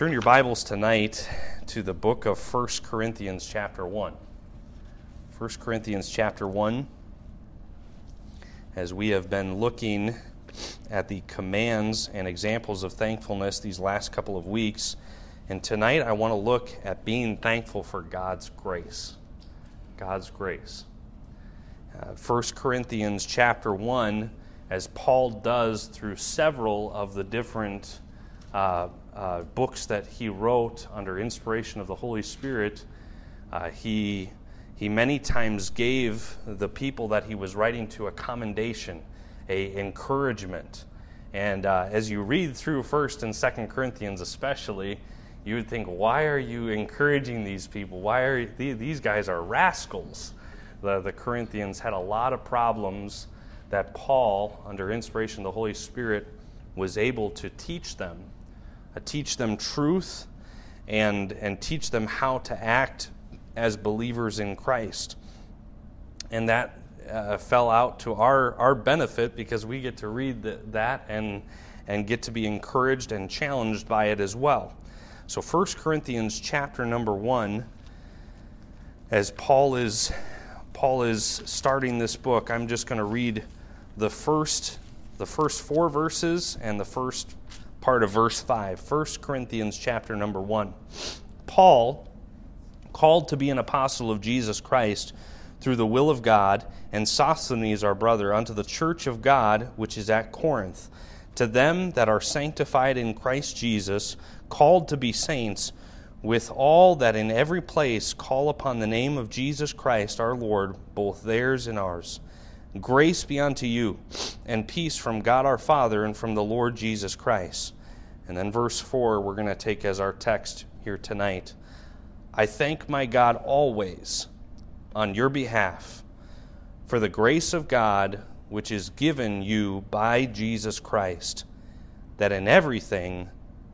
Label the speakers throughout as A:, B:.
A: Turn your Bibles tonight to the book of 1 Corinthians, chapter 1. 1 Corinthians, chapter 1. As we have been looking at the commands and examples of thankfulness these last couple of weeks, and tonight I want to look at being thankful for God's grace. God's grace. Uh, 1 Corinthians, chapter 1, as Paul does through several of the different uh, uh, books that he wrote under inspiration of the Holy Spirit, uh, he, he many times gave the people that he was writing to a commendation, a encouragement. And uh, as you read through First and Second Corinthians, especially, you would think, why are you encouraging these people? Why are these guys are rascals? The, the Corinthians had a lot of problems that Paul, under inspiration of the Holy Spirit, was able to teach them teach them truth, and, and teach them how to act as believers in Christ. And that uh, fell out to our, our benefit because we get to read the, that and, and get to be encouraged and challenged by it as well. So 1 Corinthians chapter number 1 as Paul is Paul is starting this book, I'm just going to read the first the first 4 verses and the first part of verse 5, 1 Corinthians chapter number 1. Paul, called to be an apostle of Jesus Christ through the will of God, and Sosthenes our brother, unto the church of God which is at Corinth, to them that are sanctified in Christ Jesus, called to be saints, with all that in every place call upon the name of Jesus Christ our Lord, both theirs and ours. Grace be unto you, and peace from God our Father and from the Lord Jesus Christ. And then verse 4, we're going to take as our text here tonight. I thank my God always on your behalf for the grace of God which is given you by Jesus Christ, that in everything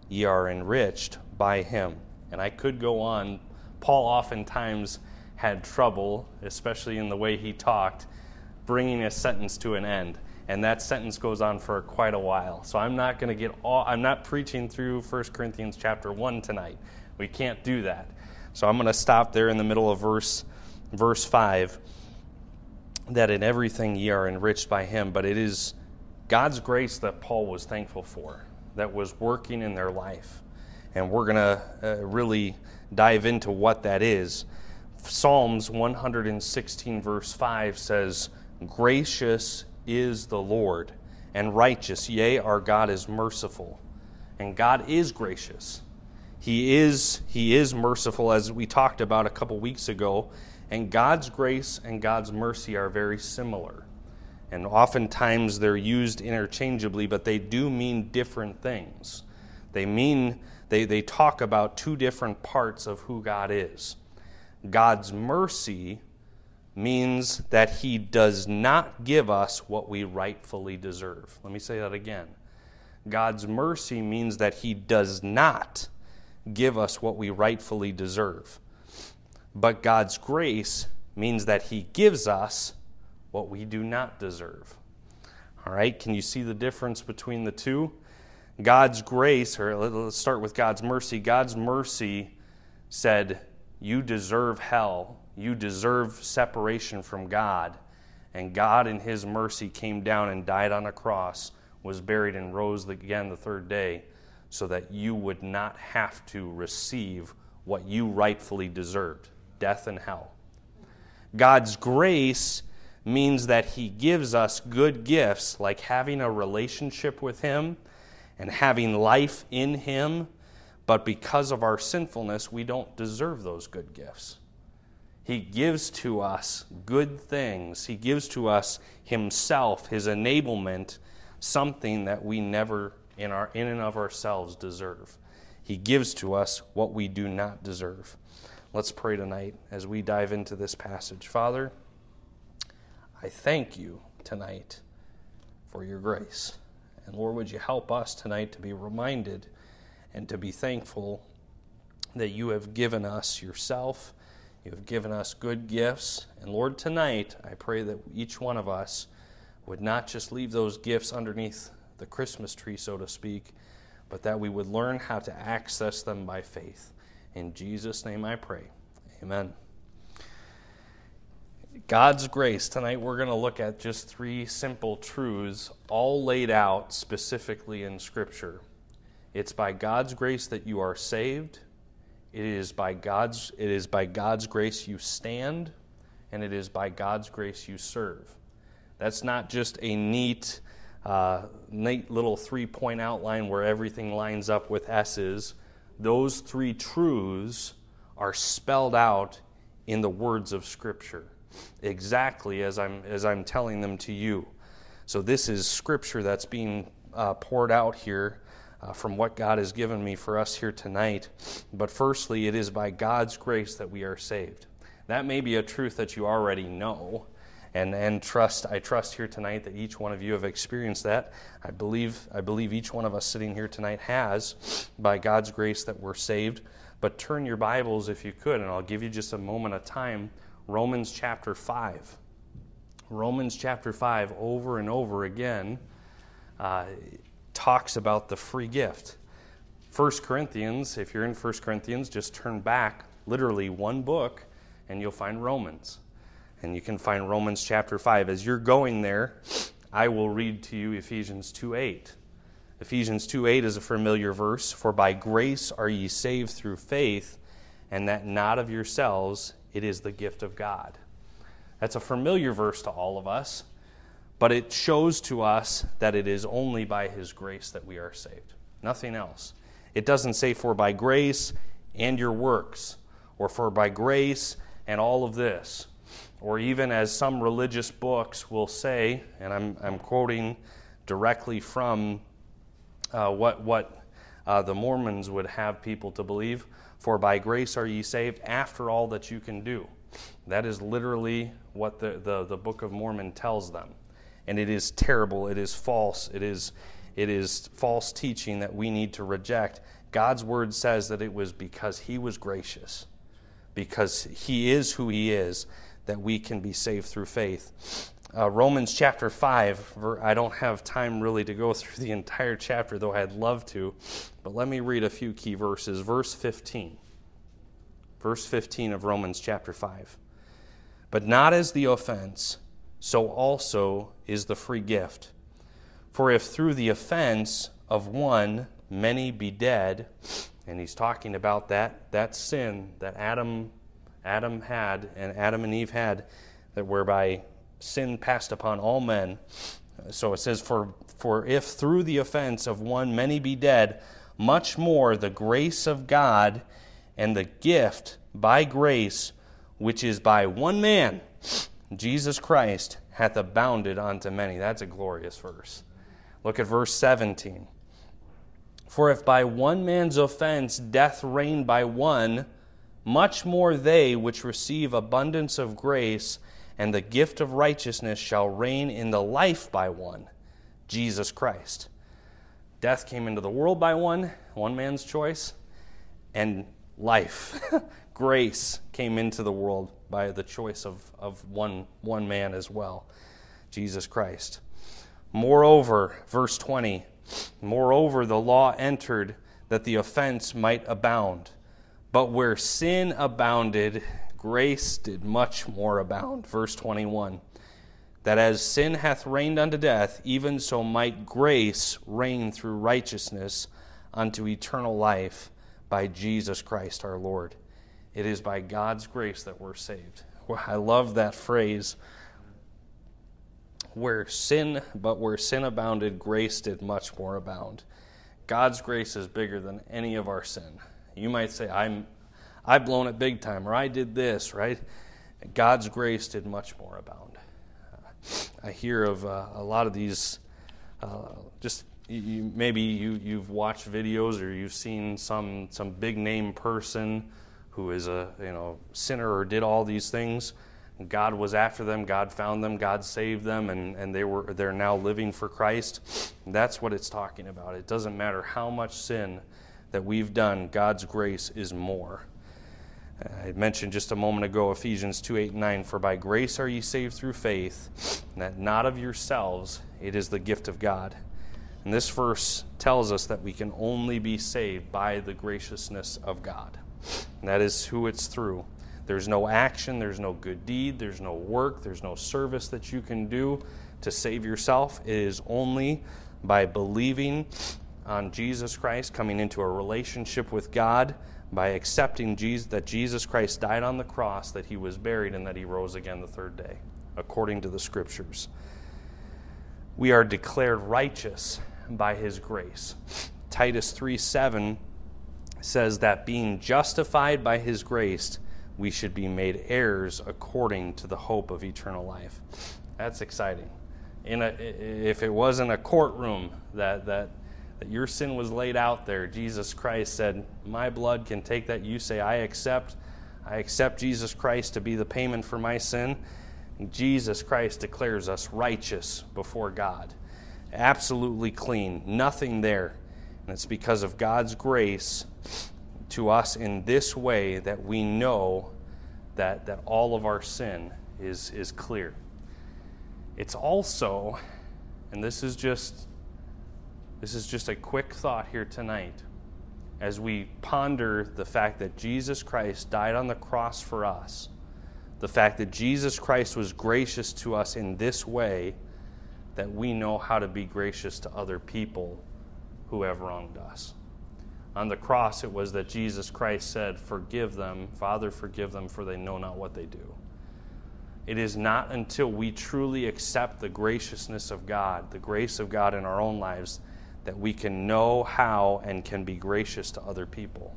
A: ye are enriched by him. And I could go on. Paul oftentimes had trouble, especially in the way he talked bringing a sentence to an end. And that sentence goes on for quite a while. So I'm not going to get all, I'm not preaching through 1 Corinthians chapter 1 tonight. We can't do that. So I'm going to stop there in the middle of verse, verse 5 that in everything ye are enriched by him. But it is God's grace that Paul was thankful for, that was working in their life. And we're going to uh, really dive into what that is. Psalms 116, verse 5 says, Gracious is the Lord, and righteous, yea, our God is merciful. And God is gracious. He is, he is merciful, as we talked about a couple weeks ago. And God's grace and God's mercy are very similar. And oftentimes they're used interchangeably, but they do mean different things. They mean, they, they talk about two different parts of who God is. God's mercy means that he does not give us what we rightfully deserve. Let me say that again. God's mercy means that he does not give us what we rightfully deserve. But God's grace means that he gives us what we do not deserve. All right, can you see the difference between the two? God's grace, or let's start with God's mercy. God's mercy said, You deserve hell you deserve separation from God. And God, in His mercy, came down and died on a cross, was buried, and rose again the third day, so that you would not have to receive what you rightfully deserved death and hell. God's grace means that He gives us good gifts, like having a relationship with Him and having life in Him, but because of our sinfulness, we don't deserve those good gifts. He gives to us good things. He gives to us Himself, His enablement, something that we never, in, our, in and of ourselves, deserve. He gives to us what we do not deserve. Let's pray tonight as we dive into this passage. Father, I thank you tonight for your grace. And Lord, would you help us tonight to be reminded and to be thankful that you have given us yourself you have given us good gifts. And Lord, tonight, I pray that each one of us would not just leave those gifts underneath the Christmas tree, so to speak, but that we would learn how to access them by faith. In Jesus' name I pray. Amen. God's grace. Tonight we're going to look at just three simple truths, all laid out specifically in Scripture. It's by God's grace that you are saved. It is by God's, it is by God's grace you stand, and it is by God's grace you serve. That's not just a neat, uh, neat little three point outline where everything lines up with S's. Those three truths are spelled out in the words of Scripture, exactly as I'm, as I'm telling them to you. So, this is Scripture that's being uh, poured out here uh, from what God has given me for us here tonight. But firstly, it is by God's grace that we are saved. That may be a truth that you already know. And, and trust I trust here tonight that each one of you have experienced that. I believe I believe each one of us sitting here tonight has, by God's grace, that we're saved. But turn your Bibles if you could, and I'll give you just a moment of time. Romans chapter 5. Romans chapter 5, over and over again, uh, talks about the free gift. 1 Corinthians, if you're in 1 Corinthians, just turn back literally one book and you'll find Romans. And you can find Romans chapter 5. As you're going there, I will read to you Ephesians 2 8. Ephesians 2 8 is a familiar verse. For by grace are ye saved through faith, and that not of yourselves, it is the gift of God. That's a familiar verse to all of us, but it shows to us that it is only by His grace that we are saved. Nothing else. It doesn't say, for by grace and your works, or for by grace and all of this. Or even as some religious books will say, and I'm, I'm quoting directly from uh, what, what uh, the Mormons would have people to believe. For by grace are ye saved after all that you can do. That is literally what the, the, the Book of Mormon tells them. And it is terrible, it is false, it is, it is false teaching that we need to reject. God's word says that it was because He was gracious, because He is who He is, that we can be saved through faith. Uh, Romans chapter 5, I don't have time really to go through the entire chapter, though I'd love to, but let me read a few key verses. Verse 15. Verse 15 of Romans chapter 5. But not as the offense, so also is the free gift. For if through the offense of one many be dead, and he's talking about that, that sin that Adam, Adam had and Adam and Eve had, that whereby sin passed upon all men. So it says, For, for if through the offense of one many be dead, much more the grace of God and the gift by grace, which is by one man, Jesus Christ, hath abounded unto many. That's a glorious verse. Look at verse 17. For if by one man's offense death reigned by one, much more they which receive abundance of grace and the gift of righteousness shall reign in the life by one, Jesus Christ. Death came into the world by one, one man's choice, and life, grace came into the world by the choice of, of one, one man as well, Jesus Christ. Moreover, verse 20, moreover, the law entered that the offense might abound. But where sin abounded, grace did much more abound. Verse 21 That as sin hath reigned unto death, even so might grace reign through righteousness unto eternal life by Jesus Christ our Lord. It is by God's grace that we're saved. I love that phrase. Where sin, but where sin abounded, grace did much more abound. God's grace is bigger than any of our sin. You might say, I'm I've blown it big time, or I did this, right? God's grace did much more abound. I hear of uh, a lot of these, uh, just you, maybe you, you've watched videos or you've seen some, some big name person who is a you know sinner or did all these things. God was after them, God found them, God saved them, and, and they were they're now living for Christ. That's what it's talking about. It doesn't matter how much sin that we've done, God's grace is more. I mentioned just a moment ago Ephesians 2 8 and 9. For by grace are ye saved through faith, that not of yourselves, it is the gift of God. And this verse tells us that we can only be saved by the graciousness of God. And that is who it's through. There's no action, there's no good deed, there's no work, there's no service that you can do to save yourself. It is only by believing on Jesus Christ, coming into a relationship with God, by accepting Jesus, that Jesus Christ died on the cross, that he was buried, and that he rose again the third day, according to the scriptures. We are declared righteous by his grace. Titus 3 7 says that being justified by his grace, we should be made heirs according to the hope of eternal life. That's exciting. In a, if it wasn't a courtroom that, that, that your sin was laid out there, Jesus Christ said, My blood can take that. You say, I accept. I accept Jesus Christ to be the payment for my sin. Jesus Christ declares us righteous before God, absolutely clean, nothing there. And it's because of God's grace to us in this way that we know that, that all of our sin is, is clear. It's also, and this is just this is just a quick thought here tonight as we ponder the fact that Jesus Christ died on the cross for us, the fact that Jesus Christ was gracious to us in this way, that we know how to be gracious to other people who have wronged us. On the cross, it was that Jesus Christ said, Forgive them, Father, forgive them, for they know not what they do. It is not until we truly accept the graciousness of God, the grace of God in our own lives, that we can know how and can be gracious to other people.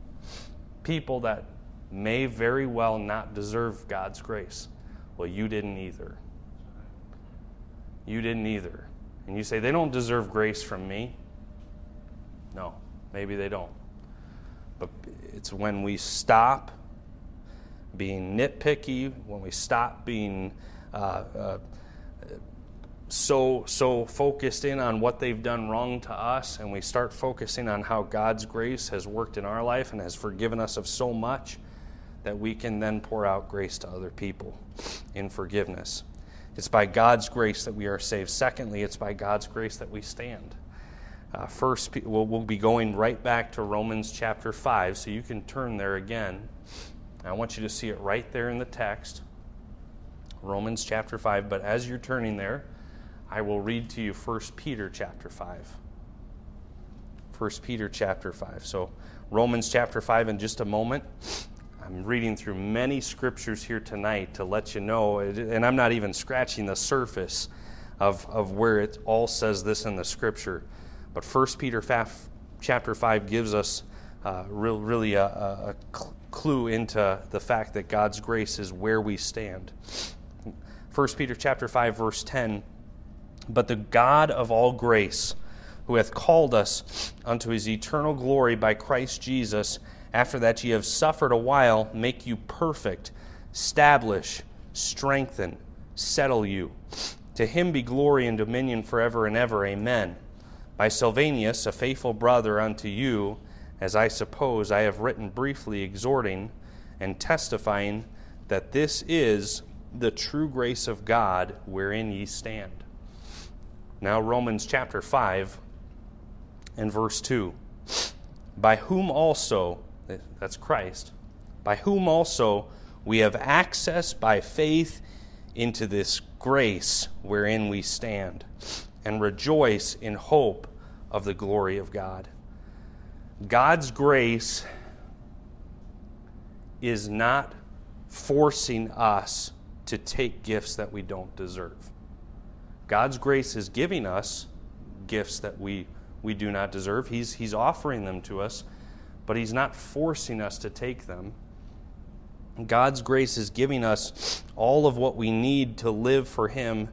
A: People that may very well not deserve God's grace. Well, you didn't either. You didn't either. And you say, they don't deserve grace from me. No, maybe they don't. But it's when we stop being nitpicky, when we stop being uh, uh, so so focused in on what they've done wrong to us, and we start focusing on how God's grace has worked in our life and has forgiven us of so much, that we can then pour out grace to other people in forgiveness. It's by God's grace that we are saved. Secondly, it's by God's grace that we stand. Uh, first, we'll, we'll be going right back to Romans chapter 5, so you can turn there again. I want you to see it right there in the text, Romans chapter 5. But as you're turning there, I will read to you 1 Peter chapter 5. 1 Peter chapter 5. So, Romans chapter 5 in just a moment. I'm reading through many scriptures here tonight to let you know, and I'm not even scratching the surface of, of where it all says this in the scripture. But 1 Peter chapter 5 gives us uh, real, really a, a, clue into the fact that God's grace is where we stand. 1 Peter chapter 5 verse 10 But the God of all grace who hath called us unto his eternal glory by Christ Jesus after that ye have suffered a while make you perfect establish strengthen settle you. To him be glory and dominion forever and ever. Amen by Silvanus, a faithful brother unto you, as I suppose I have written briefly, exhorting and testifying that this is the true grace of God wherein ye stand. Now, Romans chapter 5 and verse 2. By whom also, that's Christ, by whom also we have access by faith into this grace wherein we stand, and rejoice in hope of the glory of God. God's grace is not forcing us to take gifts that we don't deserve. God's grace is giving us gifts that we, we do not deserve. He's, he's offering them to us, but He's not forcing us to take them. God's grace is giving us all of what we need to live for Him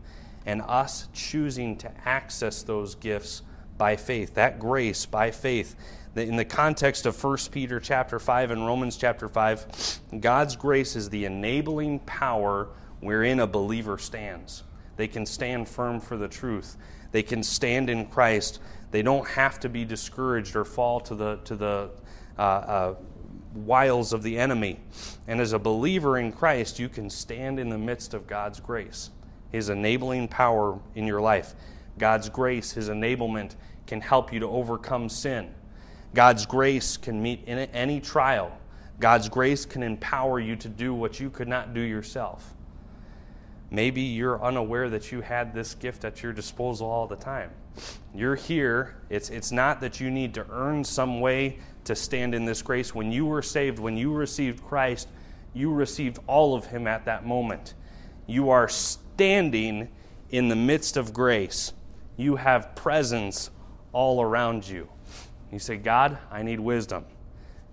A: and us choosing to access those gifts by faith. That grace by faith. In the context of 1 Peter chapter 5 and Romans chapter 5, God's grace is the enabling power wherein a believer stands. They can stand firm for the truth. They can stand in Christ. They don't have to be discouraged or fall to the, to the uh, uh, wiles of the enemy. And as a believer in Christ, you can stand in the midst of God's grace, His enabling power in your life. God's grace, His enablement can help you to overcome sin. God's grace can meet in any trial. God's grace can empower you to do what you could not do yourself. Maybe you're unaware that you had this gift at your disposal all the time. You're here. It's, it's not that you need to earn some way to stand in this grace. When you were saved, when you received Christ, you received all of Him at that moment. You are standing in the midst of grace. You have presents all around you. You say, God, I need wisdom.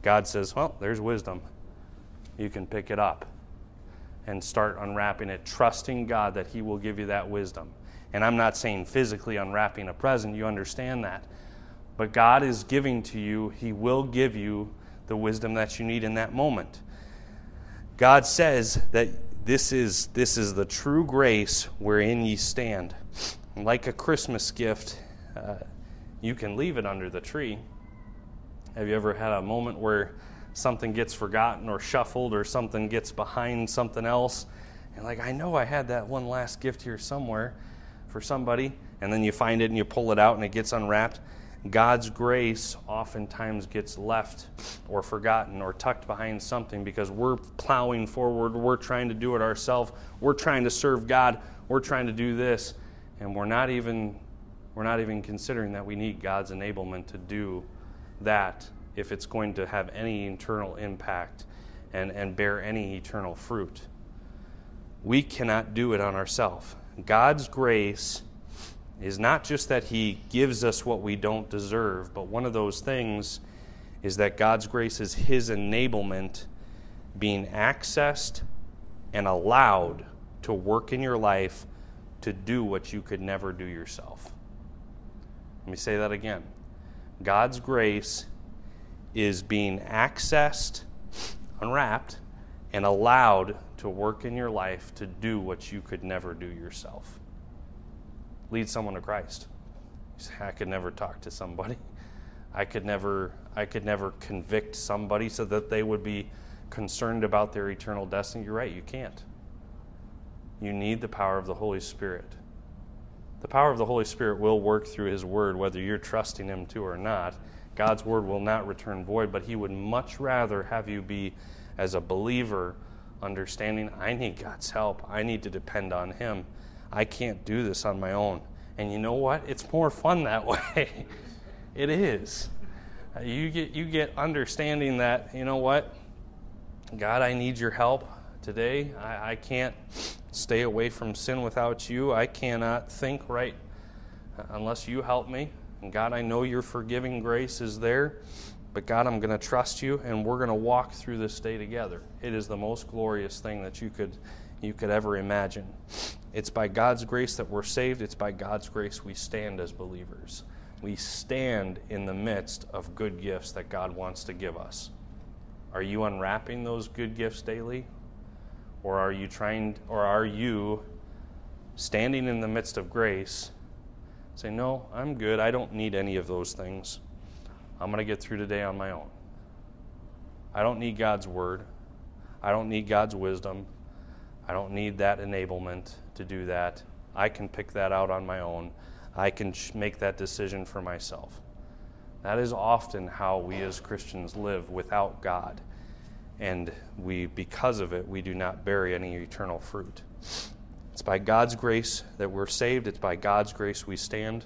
A: God says, Well, there's wisdom. You can pick it up and start unwrapping it, trusting God that He will give you that wisdom. And I'm not saying physically unwrapping a present, you understand that. But God is giving to you, He will give you the wisdom that you need in that moment. God says that this is, this is the true grace wherein ye stand. Like a Christmas gift, uh, you can leave it under the tree. Have you ever had a moment where something gets forgotten or shuffled or something gets behind something else? And like, I know I had that one last gift here somewhere for somebody, and then you find it and you pull it out and it gets unwrapped. God's grace oftentimes gets left or forgotten or tucked behind something because we're plowing forward, we're trying to do it ourselves, we're trying to serve God, we're trying to do this, and we're not even we're not even considering that we need God's enablement to do that if it's going to have any internal impact and, and bear any eternal fruit. We cannot do it on ourselves. God's grace is not just that He gives us what we don't deserve, but one of those things is that God's grace is His enablement being accessed and allowed to work in your life to do what you could never do yourself. Let me say that again. God's grace is being accessed, unwrapped, and allowed to work in your life to do what you could never do yourself lead someone to Christ. I could never talk to somebody. I could never I could never convict somebody so that they would be concerned about their eternal destiny. You're right, you can't. You need the power of the Holy Spirit. The power of the Holy Spirit will work through His Word, whether you're trusting Him to or not. God's Word will not return void, but He would much rather have you be, as a believer, understanding I need God's help. I need to depend on Him. I can't do this on my own. And you know what? It's more fun that way. it is. Uh, you get you get understanding that, you know what? God, I need your help today. I, I can't stay away from sin without you. I cannot think right uh, unless you help me. And God, I know your forgiving grace is there. But God, I'm going to trust you and we're going to walk through this day together. It is the most glorious thing that you could you could ever imagine. It's by God's grace that we're saved. It's by God's grace we stand as believers. We stand in the midst of good gifts that God wants to give us. Are you unwrapping those good gifts daily? Or are you trying or are you standing in the midst of grace say, "No, I'm good. I don't need any of those things. I'm going to get through today on my own. I don't need God's word. I don't need God's wisdom. I don't need that enablement to do that. I can pick that out on my own. I can make that decision for myself. That is often how we as Christians live without God. And we, because of it, we do not bear any eternal fruit. It's by God's grace that we're saved. It's by God's grace we stand.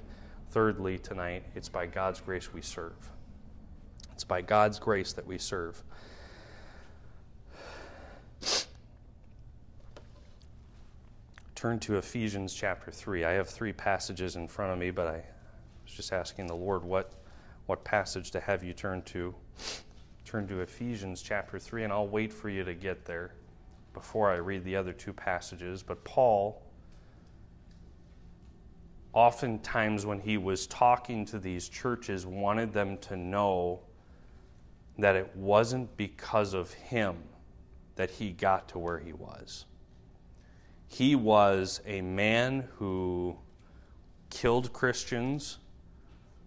A: Thirdly, tonight, it's by God's grace we serve. It's by God's grace that we serve. Turn to Ephesians chapter 3. I have three passages in front of me, but I was just asking the Lord what, what passage to have you turn to. Turn to Ephesians chapter 3, and I'll wait for you to get there before I read the other two passages. But Paul, oftentimes when he was talking to these churches, wanted them to know that it wasn't because of him that he got to where he was. He was a man who killed Christians,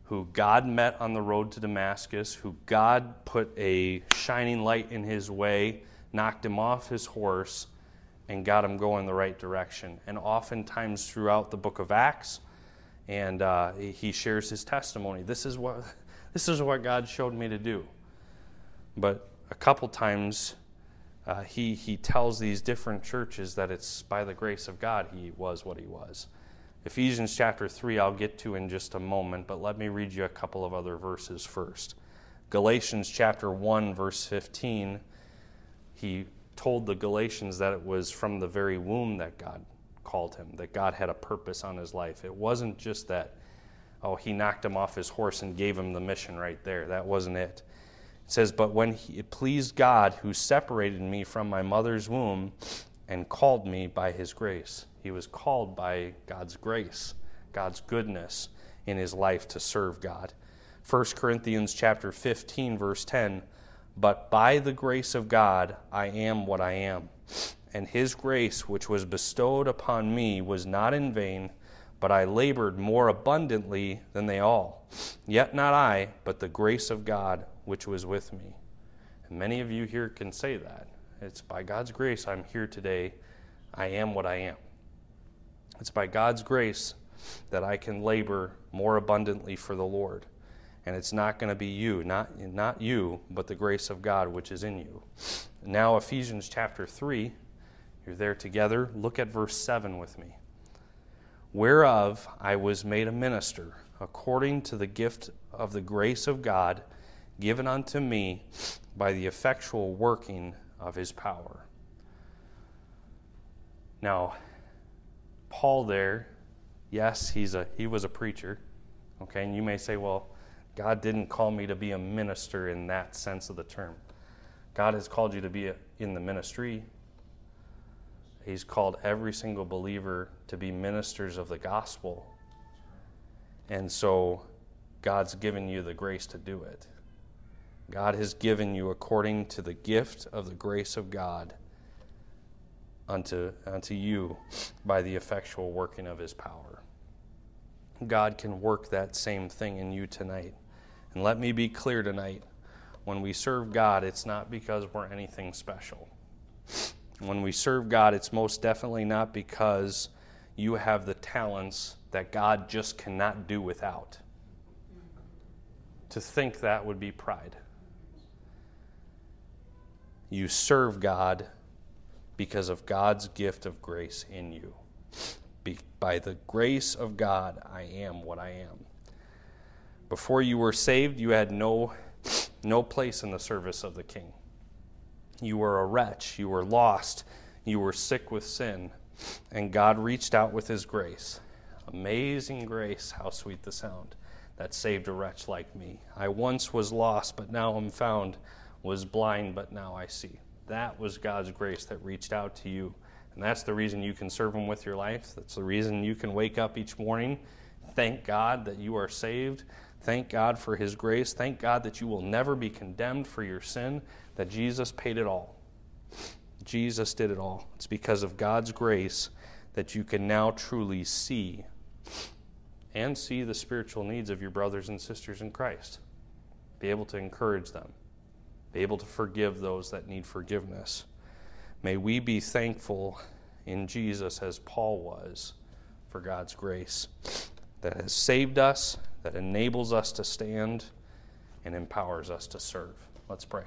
A: who God met on the road to Damascus, who God put a shining light in his way, knocked him off his horse, and got him going the right direction. And oftentimes throughout the book of Acts and uh, he shares his testimony. This is what this is what God showed me to do. But a couple times, uh, he he tells these different churches that it's by the grace of God he was what he was. Ephesians chapter 3, I'll get to in just a moment, but let me read you a couple of other verses first. Galatians chapter 1, verse 15, he told the Galatians that it was from the very womb that God called him, that God had a purpose on his life. It wasn't just that, oh, he knocked him off his horse and gave him the mission right there. That wasn't it. It says, But when he, it pleased God who separated me from my mother's womb and called me by his grace. He was called by God's grace, God's goodness in his life to serve God. 1 Corinthians chapter 15 verse 10 But by the grace of God I am what I am and his grace which was bestowed upon me was not in vain but I labored more abundantly than they all yet not I but the grace of God which was with me and many of you here can say that it's by God's grace I'm here today I am what I am it's by God's grace that I can labor more abundantly for the Lord. And it's not going to be you, not, not you, but the grace of God which is in you. Now, Ephesians chapter 3, you're there together. Look at verse 7 with me. Whereof I was made a minister, according to the gift of the grace of God given unto me by the effectual working of his power. Now, Paul there, yes, he's a, he was a preacher. Okay, and you may say, well, God didn't call me to be a minister in that sense of the term. God has called you to be a, in the ministry. He's called every single believer to be ministers of the gospel. And so God's given you the grace to do it. God has given you according to the gift of the grace of God unto, unto you by the effectual working of his power. God can work that same thing in you tonight. And let me be clear tonight when we serve God, it's not because we're anything special. When we serve God, it's most definitely not because you have the talents that God just cannot do without. To think that would be pride. You serve God because of God's gift of grace in you. Be, by the grace of God, I am what I am. Before you were saved, you had no, no place in the service of the King. You were a wretch. You were lost. You were sick with sin. And God reached out with His grace. Amazing grace, how sweet the sound that saved a wretch like me. I once was lost, but now am found, was blind, but now I see. That was God's grace that reached out to you. And that's the reason you can serve Him with your life. That's the reason you can wake up each morning. Thank God that you are saved. Thank God for His grace. Thank God that you will never be condemned for your sin, that Jesus paid it all. Jesus did it all. It's because of God's grace that you can now truly see and see the spiritual needs of your brothers and sisters in Christ. Be able to encourage them be able to forgive those that need forgiveness. May we be thankful in Jesus as Paul was for God's grace that has saved us, that enables us to stand, and empowers us to serve. Let's pray.